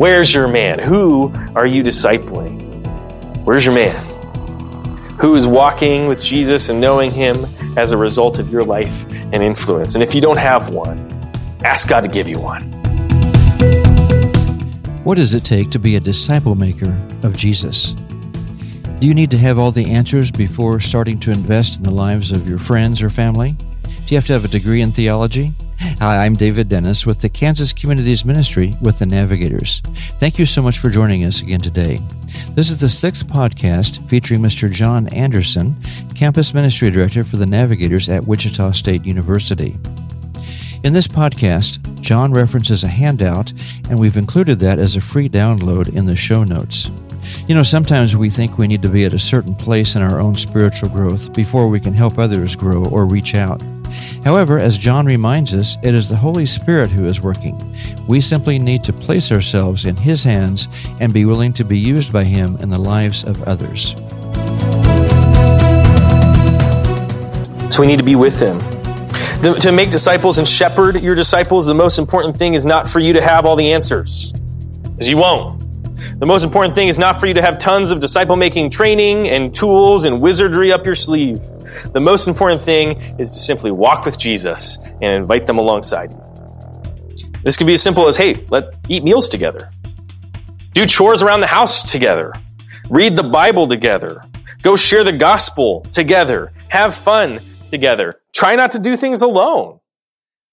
Where's your man? Who are you discipling? Where's your man? Who is walking with Jesus and knowing him as a result of your life and influence? And if you don't have one, ask God to give you one. What does it take to be a disciple maker of Jesus? Do you need to have all the answers before starting to invest in the lives of your friends or family? Do you have to have a degree in theology? Hi, I'm David Dennis with the Kansas Communities Ministry with the Navigators. Thank you so much for joining us again today. This is the sixth podcast featuring Mr. John Anderson, Campus Ministry Director for the Navigators at Wichita State University. In this podcast, John references a handout, and we've included that as a free download in the show notes. You know, sometimes we think we need to be at a certain place in our own spiritual growth before we can help others grow or reach out. However, as John reminds us, it is the Holy Spirit who is working. We simply need to place ourselves in His hands and be willing to be used by Him in the lives of others. So we need to be with Him. The, to make disciples and shepherd your disciples, the most important thing is not for you to have all the answers, because you won't. The most important thing is not for you to have tons of disciple making training and tools and wizardry up your sleeve. The most important thing is to simply walk with Jesus and invite them alongside you. This could be as simple as hey, let eat meals together, do chores around the house together, read the Bible together, go share the gospel together, have fun together. Try not to do things alone.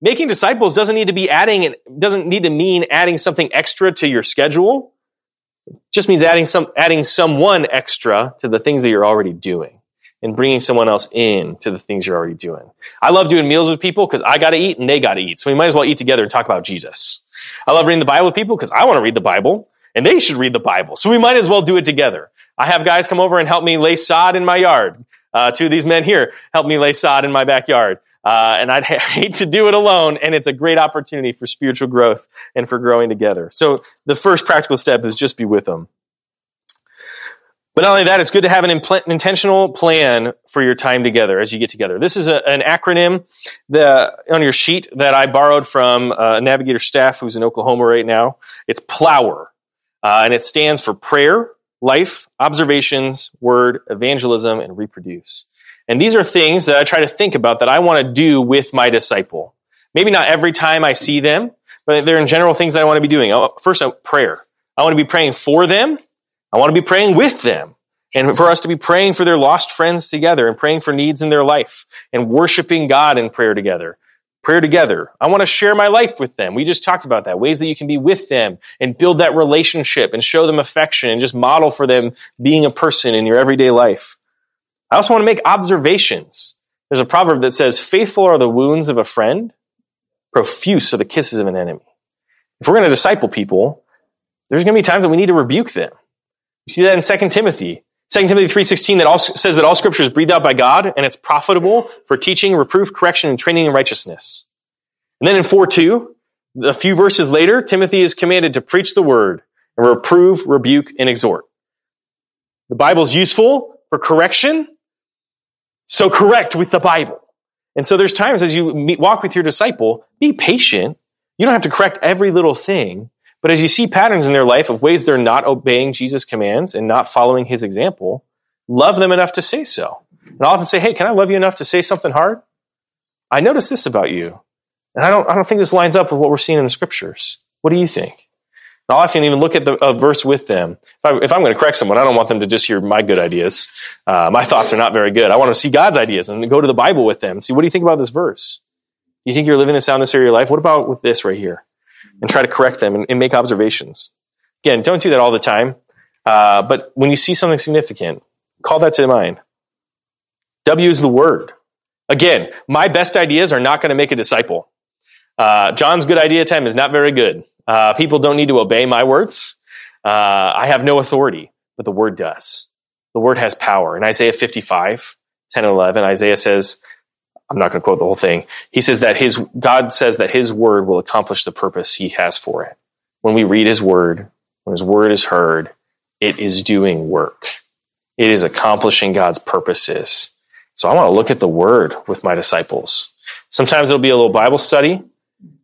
Making disciples doesn't need to be adding, doesn't need to mean adding something extra to your schedule just means adding some adding someone extra to the things that you're already doing and bringing someone else in to the things you're already doing. I love doing meals with people because I got to eat and they got to eat. So we might as well eat together and talk about Jesus. I love reading the Bible with people because I want to read the Bible and they should read the Bible. So we might as well do it together. I have guys come over and help me lay sod in my yard. Uh, two of these men here help me lay sod in my backyard. Uh, and I'd hate to do it alone. And it's a great opportunity for spiritual growth and for growing together. So the first practical step is just be with them. But not only that, it's good to have an impl- intentional plan for your time together as you get together. This is a, an acronym on your sheet that I borrowed from a navigator staff who's in Oklahoma right now. It's PLOWER, uh, and it stands for prayer, life, observations, word, evangelism, and reproduce. And these are things that I try to think about that I want to do with my disciple. Maybe not every time I see them, but they're in general things that I want to be doing. Oh, first, prayer. I want to be praying for them. I want to be praying with them. And for us to be praying for their lost friends together and praying for needs in their life and worshiping God in prayer together. Prayer together. I want to share my life with them. We just talked about that. Ways that you can be with them and build that relationship and show them affection and just model for them being a person in your everyday life. I also want to make observations. There's a proverb that says, faithful are the wounds of a friend, profuse are the kisses of an enemy. If we're going to disciple people, there's going to be times that we need to rebuke them. You see that in 2 Timothy. 2 Timothy 3.16 that all, says that all scripture is breathed out by God and it's profitable for teaching, reproof, correction, and training in righteousness. And then in 4.2, a few verses later, Timothy is commanded to preach the word and reprove, rebuke, and exhort. The Bible is useful for correction, so correct with the Bible. And so there's times as you meet, walk with your disciple, be patient. You don't have to correct every little thing. But as you see patterns in their life of ways they're not obeying Jesus' commands and not following his example, love them enough to say so. And I'll often say, Hey, can I love you enough to say something hard? I notice this about you. And I don't, I don't think this lines up with what we're seeing in the scriptures. What do you think? I'll often even look at the a verse with them. If, I, am going to correct someone, I don't want them to just hear my good ideas. Uh, my thoughts are not very good. I want to see God's ideas and go to the Bible with them and see what do you think about this verse? You think you're living in area of your life? What about with this right here? And try to correct them and, and make observations. Again, don't do that all the time. Uh, but when you see something significant, call that to mind. W is the word. Again, my best ideas are not going to make a disciple. Uh, John's good idea time is not very good. Uh, people don't need to obey my words. Uh, I have no authority, but the word does. The word has power. In Isaiah 55, 10 and 11, Isaiah says, I'm not going to quote the whole thing. He says that his, God says that his word will accomplish the purpose he has for it. When we read his word, when his word is heard, it is doing work. It is accomplishing God's purposes. So I want to look at the word with my disciples. Sometimes it'll be a little Bible study.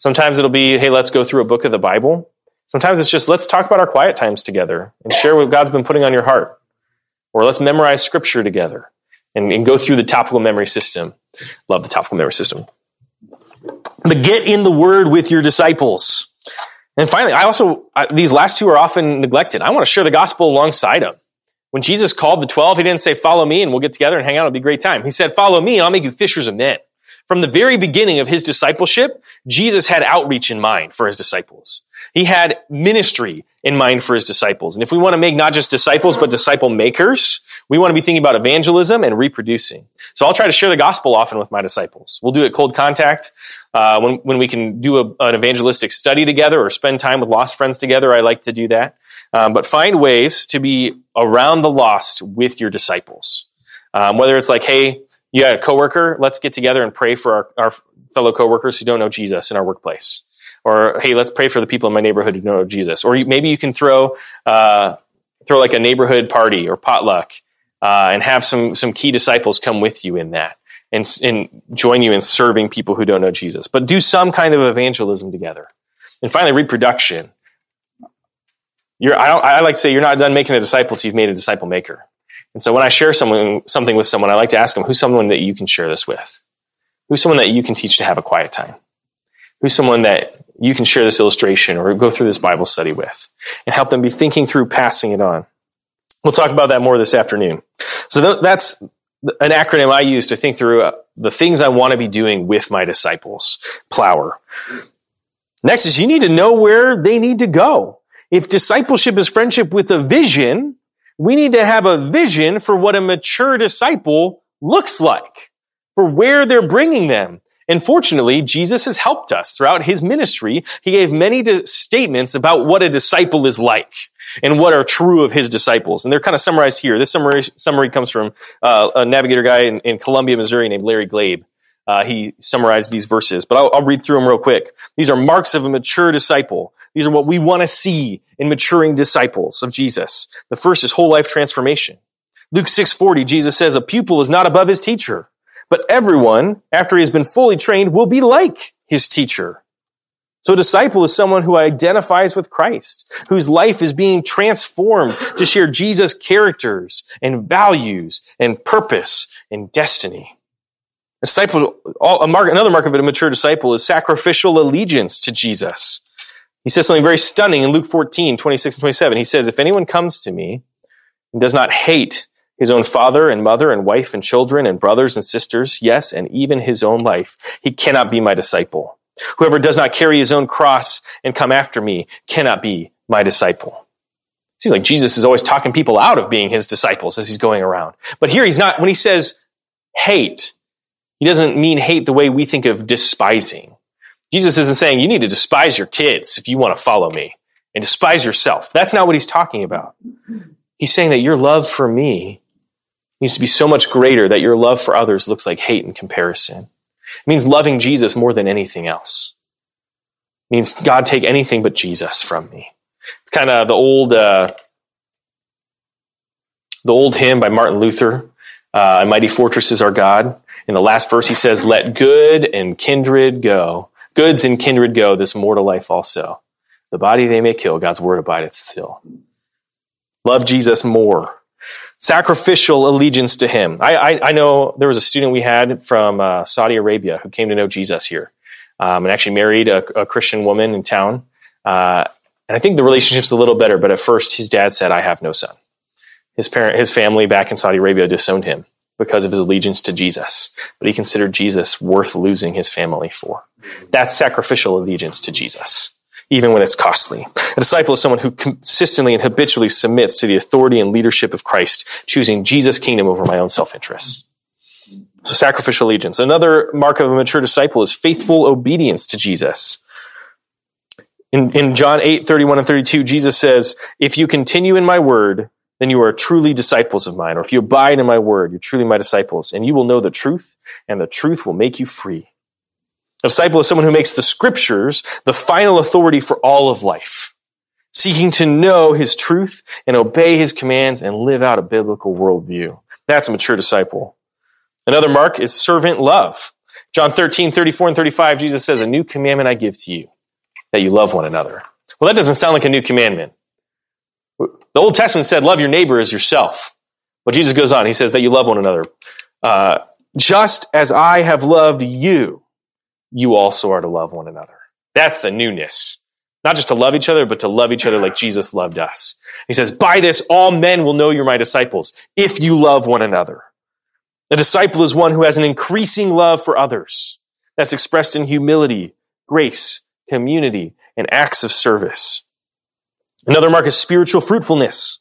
Sometimes it'll be, hey, let's go through a book of the Bible. Sometimes it's just let's talk about our quiet times together and share what God's been putting on your heart. Or let's memorize scripture together and, and go through the topical memory system. Love the topical memory system. But get in the word with your disciples. And finally, I also, I, these last two are often neglected. I want to share the gospel alongside them. When Jesus called the 12, he didn't say, follow me and we'll get together and hang out. It'll be a great time. He said, follow me and I'll make you fishers of men. From the very beginning of his discipleship, Jesus had outreach in mind for his disciples. He had ministry in mind for his disciples. And if we want to make not just disciples, but disciple makers, we want to be thinking about evangelism and reproducing. So I'll try to share the gospel often with my disciples. We'll do it cold contact. Uh, when, when we can do a, an evangelistic study together or spend time with lost friends together, I like to do that. Um, but find ways to be around the lost with your disciples. Um, whether it's like, hey, you a coworker, let's get together and pray for our, our fellow coworkers who don't know Jesus in our workplace. Or, hey, let's pray for the people in my neighborhood who don't know Jesus. Or maybe you can throw, uh, throw like a neighborhood party or potluck uh, and have some some key disciples come with you in that and, and join you in serving people who don't know Jesus. But do some kind of evangelism together. And finally, reproduction. You're, I, I like to say you're not done making a disciple until you've made a disciple maker. And so when I share someone, something with someone, I like to ask them, who's someone that you can share this with? Who's someone that you can teach to have a quiet time? Who's someone that you can share this illustration or go through this Bible study with and help them be thinking through passing it on? We'll talk about that more this afternoon. So th- that's an acronym I use to think through uh, the things I want to be doing with my disciples. Plower. Next is you need to know where they need to go. If discipleship is friendship with a vision, we need to have a vision for what a mature disciple looks like, for where they're bringing them. And fortunately, Jesus has helped us throughout his ministry. He gave many statements about what a disciple is like and what are true of his disciples. And they're kind of summarized here. This summary, summary comes from uh, a navigator guy in, in, Columbia, Missouri named Larry Glabe. Uh, he summarized these verses, but I'll, I'll read through them real quick. These are marks of a mature disciple. These are what we want to see in maturing disciples of Jesus. The first is whole life transformation. Luke 6:40 Jesus says a pupil is not above his teacher, but everyone after he has been fully trained will be like his teacher. So a disciple is someone who identifies with Christ, whose life is being transformed to share Jesus' characters and values and purpose and destiny. Disciple, another mark of a mature disciple is sacrificial allegiance to Jesus. He says something very stunning in Luke 14, 26 and 27. He says, If anyone comes to me and does not hate his own father and mother and wife and children and brothers and sisters, yes, and even his own life, he cannot be my disciple. Whoever does not carry his own cross and come after me cannot be my disciple. It seems like Jesus is always talking people out of being his disciples as he's going around. But here he's not, when he says hate, he doesn't mean hate the way we think of despising. Jesus isn't saying you need to despise your kids if you want to follow me and despise yourself. That's not what he's talking about. He's saying that your love for me needs to be so much greater that your love for others looks like hate in comparison. It means loving Jesus more than anything else. It means God take anything but Jesus from me. It's kind of the old, uh, the old hymn by Martin Luther, uh, "Mighty Fortress is our God." In the last verse, he says, "Let good and kindred go, goods and kindred go. This mortal life also. The body they may kill, God's word abideth still." Love Jesus more sacrificial allegiance to him. I, I, I, know there was a student we had from uh, Saudi Arabia who came to know Jesus here um, and actually married a, a, Christian woman in town. Uh, and I think the relationship's a little better, but at first his dad said, I have no son. His parent, his family back in Saudi Arabia disowned him because of his allegiance to Jesus, but he considered Jesus worth losing his family for. That's sacrificial allegiance to Jesus even when it's costly. A disciple is someone who consistently and habitually submits to the authority and leadership of Christ, choosing Jesus' kingdom over my own self-interest. So sacrificial allegiance. Another mark of a mature disciple is faithful obedience to Jesus. In, in John 8, 31 and 32, Jesus says, If you continue in my word, then you are truly disciples of mine. Or if you abide in my word, you're truly my disciples, and you will know the truth, and the truth will make you free. A disciple is someone who makes the scriptures the final authority for all of life, seeking to know his truth and obey his commands and live out a biblical worldview. That's a mature disciple. Another mark is servant love. John 13, 34 and 35, Jesus says, A new commandment I give to you, that you love one another. Well, that doesn't sound like a new commandment. The Old Testament said, love your neighbor as yourself. But Jesus goes on, he says that you love one another. Uh, just as I have loved you, you also are to love one another. That's the newness. Not just to love each other, but to love each other like Jesus loved us. He says, by this, all men will know you're my disciples if you love one another. A disciple is one who has an increasing love for others that's expressed in humility, grace, community, and acts of service. Another mark is spiritual fruitfulness.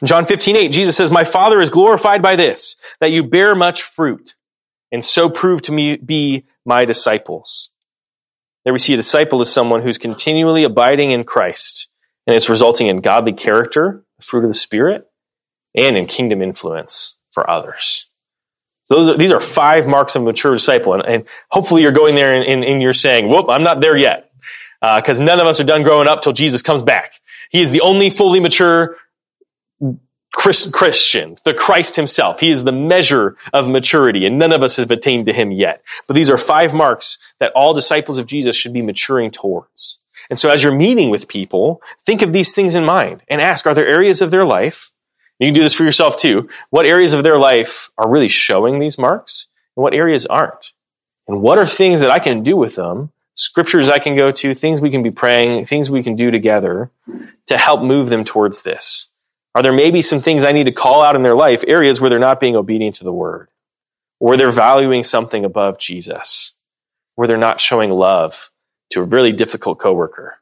In John 15, 8, Jesus says, My Father is glorified by this, that you bear much fruit, and so prove to me be my disciples. There we see a disciple as someone who's continually abiding in Christ, and it's resulting in godly character, the fruit of the Spirit, and in kingdom influence for others. So those are, these are five marks of mature disciple, and, and hopefully you're going there and, and, and, you're saying, "Whoop, I'm not there yet," because uh, none of us are done growing up till Jesus comes back. He is the only fully mature Christian, the Christ himself. He is the measure of maturity, and none of us have attained to him yet. But these are five marks that all disciples of Jesus should be maturing towards. And so as you're meeting with people, think of these things in mind and ask, are there areas of their life, you can do this for yourself too, what areas of their life are really showing these marks and what areas aren't? And what are things that I can do with them, scriptures I can go to, things we can be praying, things we can do together to help move them towards this? Are there maybe some things I need to call out in their life, areas where they're not being obedient to the word, where they're valuing something above Jesus, where they're not showing love to a really difficult coworker?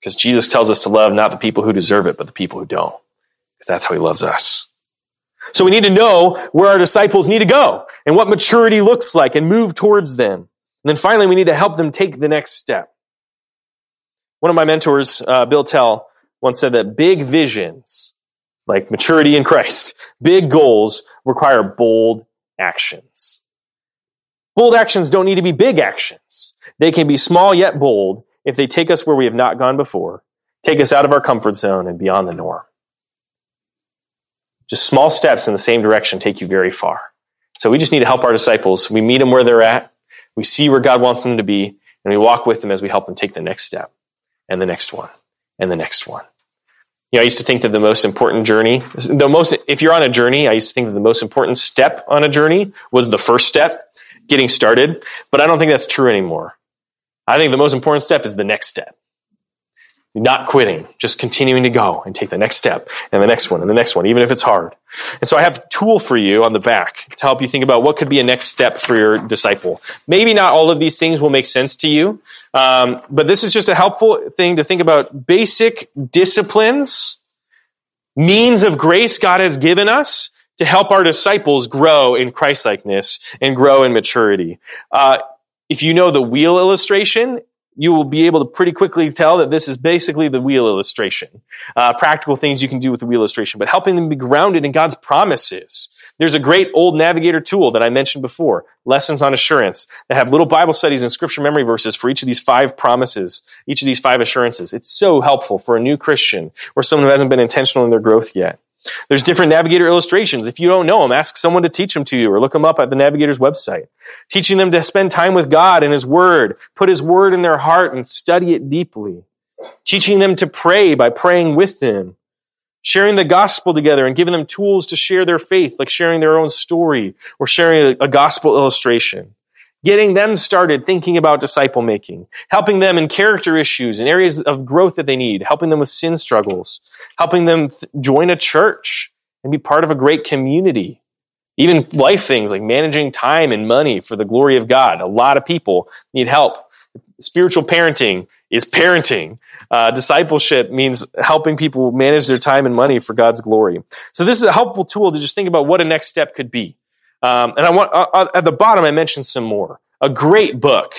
Because Jesus tells us to love not the people who deserve it, but the people who don't, because that's how he loves us. So we need to know where our disciples need to go and what maturity looks like and move towards them. And then finally, we need to help them take the next step. One of my mentors, uh, Bill Tell, once said that big visions like maturity in Christ. Big goals require bold actions. Bold actions don't need to be big actions. They can be small yet bold if they take us where we have not gone before, take us out of our comfort zone and beyond the norm. Just small steps in the same direction take you very far. So we just need to help our disciples. We meet them where they're at. We see where God wants them to be, and we walk with them as we help them take the next step and the next one and the next one. You know, I used to think that the most important journey, the most, if you're on a journey, I used to think that the most important step on a journey was the first step, getting started. But I don't think that's true anymore. I think the most important step is the next step. Not quitting, just continuing to go and take the next step and the next one and the next one, even if it's hard. And so I have a tool for you on the back to help you think about what could be a next step for your disciple. Maybe not all of these things will make sense to you, um, but this is just a helpful thing to think about basic disciplines, means of grace God has given us to help our disciples grow in Christlikeness and grow in maturity. Uh, if you know the wheel illustration, you will be able to pretty quickly tell that this is basically the wheel illustration. Uh, practical things you can do with the wheel illustration, but helping them be grounded in God's promises. There's a great old navigator tool that I mentioned before, Lessons on Assurance, that have little Bible studies and scripture memory verses for each of these five promises, each of these five assurances. It's so helpful for a new Christian or someone who hasn't been intentional in their growth yet. There's different navigator illustrations. If you don't know them, ask someone to teach them to you or look them up at the navigator's website. Teaching them to spend time with God and His Word, put His Word in their heart and study it deeply. Teaching them to pray by praying with them. Sharing the gospel together and giving them tools to share their faith, like sharing their own story or sharing a, a gospel illustration getting them started thinking about disciple making, helping them in character issues and areas of growth that they need, helping them with sin struggles, helping them th- join a church and be part of a great community. Even life things like managing time and money for the glory of God. A lot of people need help. Spiritual parenting is parenting. Uh, discipleship means helping people manage their time and money for God's glory. So this is a helpful tool to just think about what a next step could be. Um, and I want uh, uh, at the bottom I mentioned some more. A great book.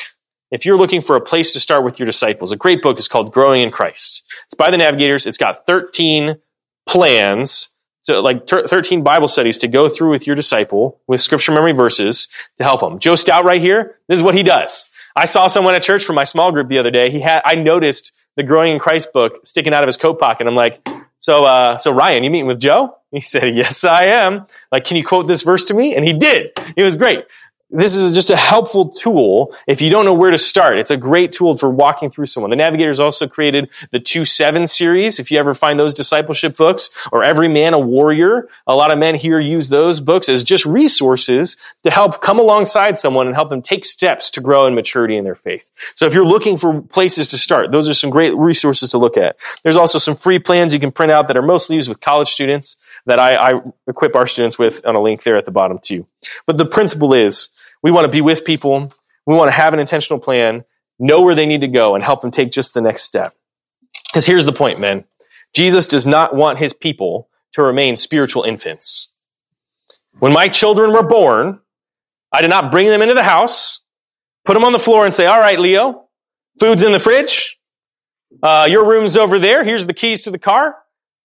If you're looking for a place to start with your disciples, a great book is called Growing in Christ. It's by the Navigators. It's got 13 plans, so like 13 Bible studies to go through with your disciple with scripture memory verses to help them. Joe Stout right here. This is what he does. I saw someone at church from my small group the other day. He had, I noticed the Growing in Christ book sticking out of his coat pocket. I'm like, so, uh, so Ryan, you meeting with Joe? He said, yes, I am. Like, can you quote this verse to me? And he did. It was great. This is just a helpful tool if you don't know where to start. It's a great tool for walking through someone. The Navigators also created the 2 7 series. If you ever find those discipleship books, or Every Man a Warrior, a lot of men here use those books as just resources to help come alongside someone and help them take steps to grow in maturity in their faith. So if you're looking for places to start, those are some great resources to look at. There's also some free plans you can print out that are mostly used with college students that I, I equip our students with on a link there at the bottom too. But the principle is, we want to be with people. We want to have an intentional plan, know where they need to go, and help them take just the next step. Because here's the point, man. Jesus does not want his people to remain spiritual infants. When my children were born, I did not bring them into the house, put them on the floor and say, all right, Leo, food's in the fridge. Uh, your room's over there. Here's the keys to the car.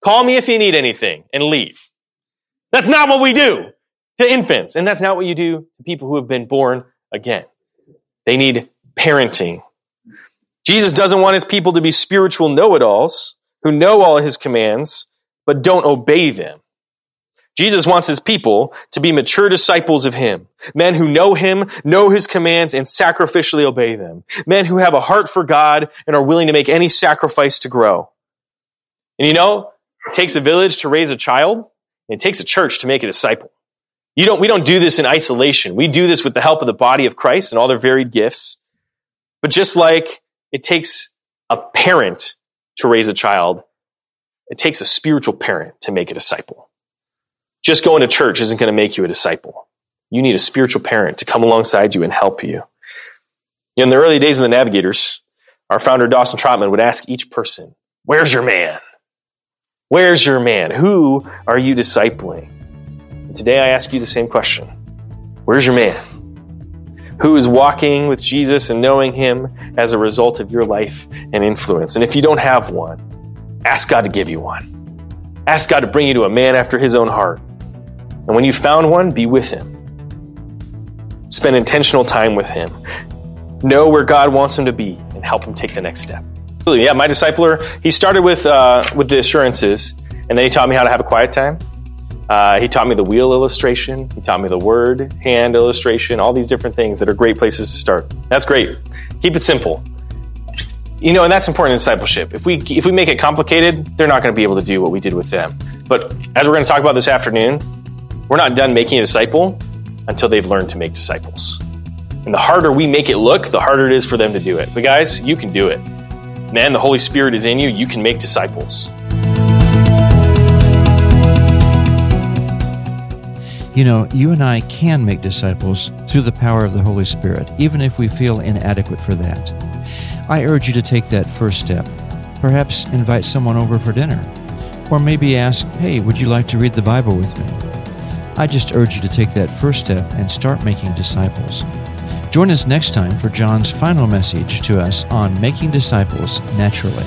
Call me if you need anything and leave. That's not what we do to infants. And that's not what you do to people who have been born again. They need parenting. Jesus doesn't want his people to be spiritual know-it-alls who know all his commands, but don't obey them. Jesus wants his people to be mature disciples of him. Men who know him, know his commands, and sacrificially obey them. Men who have a heart for God and are willing to make any sacrifice to grow. And you know, it takes a village to raise a child, and it takes a church to make a disciple. You don't, we don't do this in isolation. We do this with the help of the body of Christ and all their varied gifts. But just like it takes a parent to raise a child, it takes a spiritual parent to make a disciple. Just going to church isn't going to make you a disciple. You need a spiritual parent to come alongside you and help you. In the early days of the Navigators, our founder Dawson Trotman would ask each person, Where's your man? Where's your man? Who are you discipling? And today I ask you the same question Where's your man? Who is walking with Jesus and knowing him as a result of your life and influence? And if you don't have one, ask God to give you one. Ask God to bring you to a man after his own heart. And when you found one, be with him. Spend intentional time with him. Know where God wants him to be and help him take the next step. Yeah, my discipler, he started with, uh, with the assurances, and then he taught me how to have a quiet time. Uh, he taught me the wheel illustration. He taught me the word hand illustration, all these different things that are great places to start. That's great. Keep it simple. You know, and that's important in discipleship. If we if we make it complicated, they're not going to be able to do what we did with them. But as we're going to talk about this afternoon, we're not done making a disciple until they've learned to make disciples. And the harder we make it look, the harder it is for them to do it. But guys, you can do it. Man, the Holy Spirit is in you. You can make disciples. You know, you and I can make disciples through the power of the Holy Spirit, even if we feel inadequate for that. I urge you to take that first step. Perhaps invite someone over for dinner. Or maybe ask, hey, would you like to read the Bible with me? I just urge you to take that first step and start making disciples. Join us next time for John's final message to us on making disciples naturally.